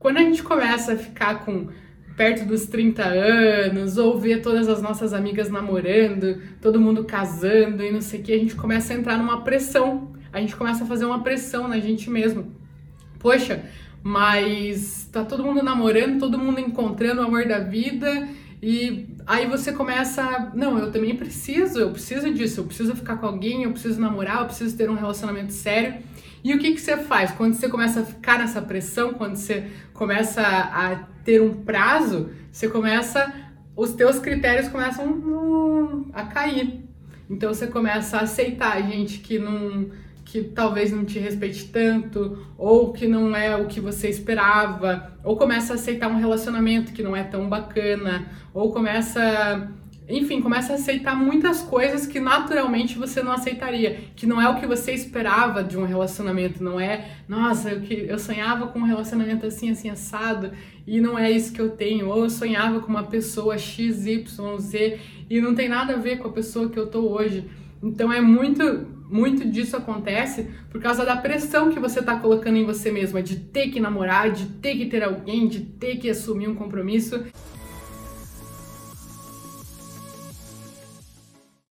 Quando a gente começa a ficar com perto dos 30 anos, ou ver todas as nossas amigas namorando, todo mundo casando e não sei o que, a gente começa a entrar numa pressão. A gente começa a fazer uma pressão na gente mesmo. Poxa, mas tá todo mundo namorando, todo mundo encontrando o amor da vida e aí você começa, não, eu também preciso, eu preciso disso, eu preciso ficar com alguém, eu preciso namorar, eu preciso ter um relacionamento sério. E o que, que você faz? Quando você começa a ficar nessa pressão, quando você começa a ter um prazo, você começa, os teus critérios começam hum, a cair. Então você começa a aceitar gente que não que talvez não te respeite tanto, ou que não é o que você esperava, ou começa a aceitar um relacionamento que não é tão bacana, ou começa enfim, começa a aceitar muitas coisas que naturalmente você não aceitaria, que não é o que você esperava de um relacionamento, não é, nossa, eu, que, eu sonhava com um relacionamento assim, assim, assado, e não é isso que eu tenho, ou eu sonhava com uma pessoa X, Y, e não tem nada a ver com a pessoa que eu tô hoje. Então é muito, muito disso acontece por causa da pressão que você tá colocando em você mesma, de ter que namorar, de ter que ter alguém, de ter que assumir um compromisso.